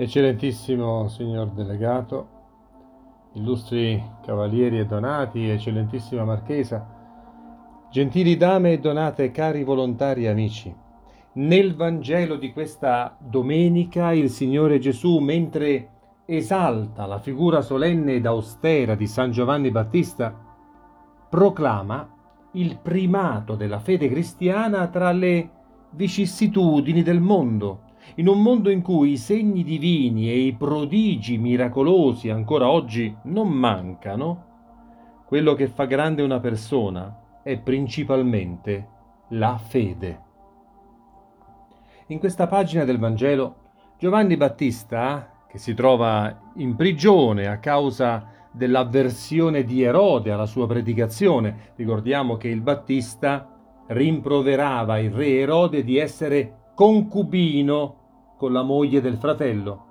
Eccellentissimo signor delegato, illustri cavalieri e donati, eccellentissima marchesa, gentili dame e donate, cari volontari amici, nel Vangelo di questa domenica il Signore Gesù, mentre esalta la figura solenne ed austera di San Giovanni Battista, proclama il primato della fede cristiana tra le vicissitudini del mondo, in un mondo in cui i segni divini e i prodigi miracolosi ancora oggi non mancano, quello che fa grande una persona è principalmente la fede. In questa pagina del Vangelo, Giovanni Battista, che si trova in prigione a causa dell'avversione di Erode alla sua predicazione, ricordiamo che il Battista rimproverava il re Erode di essere concubino con la moglie del fratello.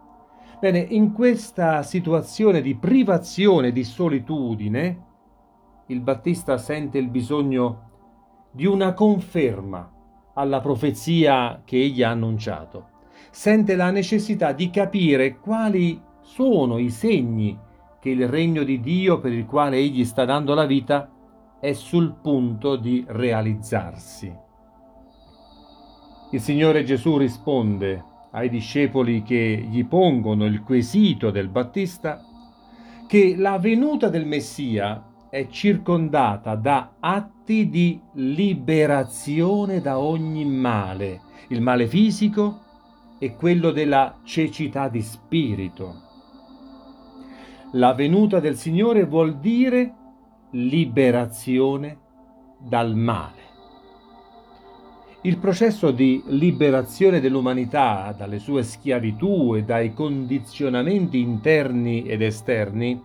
Bene, in questa situazione di privazione, di solitudine, il Battista sente il bisogno di una conferma alla profezia che egli ha annunciato. Sente la necessità di capire quali sono i segni che il regno di Dio per il quale egli sta dando la vita è sul punto di realizzarsi. Il Signore Gesù risponde ai discepoli che gli pongono il quesito del Battista che la venuta del Messia è circondata da atti di liberazione da ogni male, il male fisico e quello della cecità di spirito. La venuta del Signore vuol dire liberazione dal male. Il processo di liberazione dell'umanità dalle sue schiavitù e dai condizionamenti interni ed esterni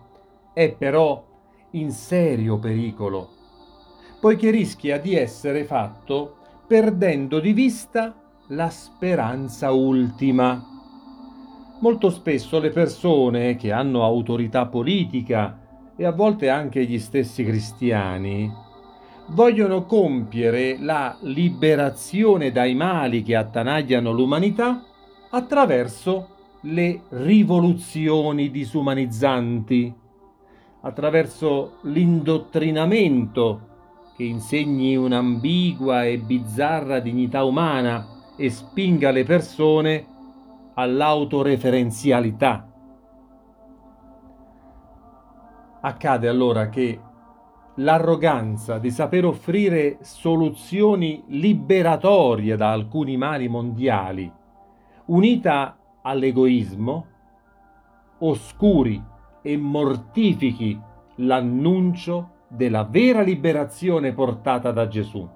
è però in serio pericolo, poiché rischia di essere fatto perdendo di vista la speranza ultima. Molto spesso le persone che hanno autorità politica e a volte anche gli stessi cristiani vogliono compiere la liberazione dai mali che attanagliano l'umanità attraverso le rivoluzioni disumanizzanti attraverso l'indottrinamento che insegni un'ambigua e bizzarra dignità umana e spinga le persone all'autoreferenzialità. Accade allora che l'arroganza di saper offrire soluzioni liberatorie da alcuni mali mondiali, unita all'egoismo, oscuri e mortifichi l'annuncio della vera liberazione portata da Gesù.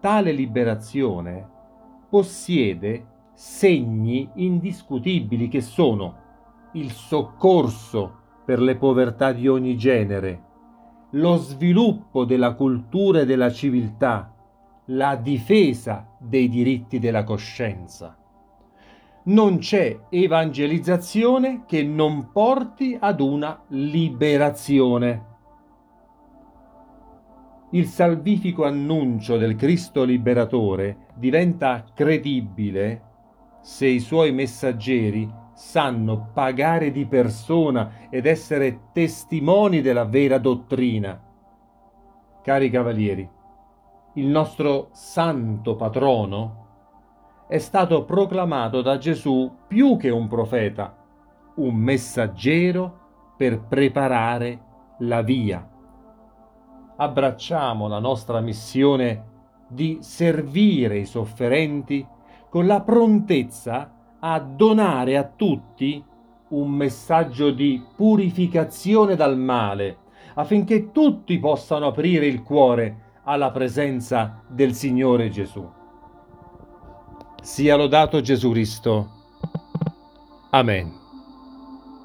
Tale liberazione possiede segni indiscutibili che sono il soccorso per le povertà di ogni genere, lo sviluppo della cultura e della civiltà, la difesa dei diritti della coscienza non c'è evangelizzazione che non porti ad una liberazione. Il salvifico annuncio del Cristo liberatore diventa credibile se i suoi messaggeri sanno pagare di persona ed essere testimoni della vera dottrina. Cari cavalieri, il nostro santo patrono è stato proclamato da Gesù più che un profeta, un messaggero per preparare la via. Abbracciamo la nostra missione di servire i sofferenti con la prontezza a donare a tutti un messaggio di purificazione dal male, affinché tutti possano aprire il cuore alla presenza del Signore Gesù. Sia lodato Gesù Cristo. Amen.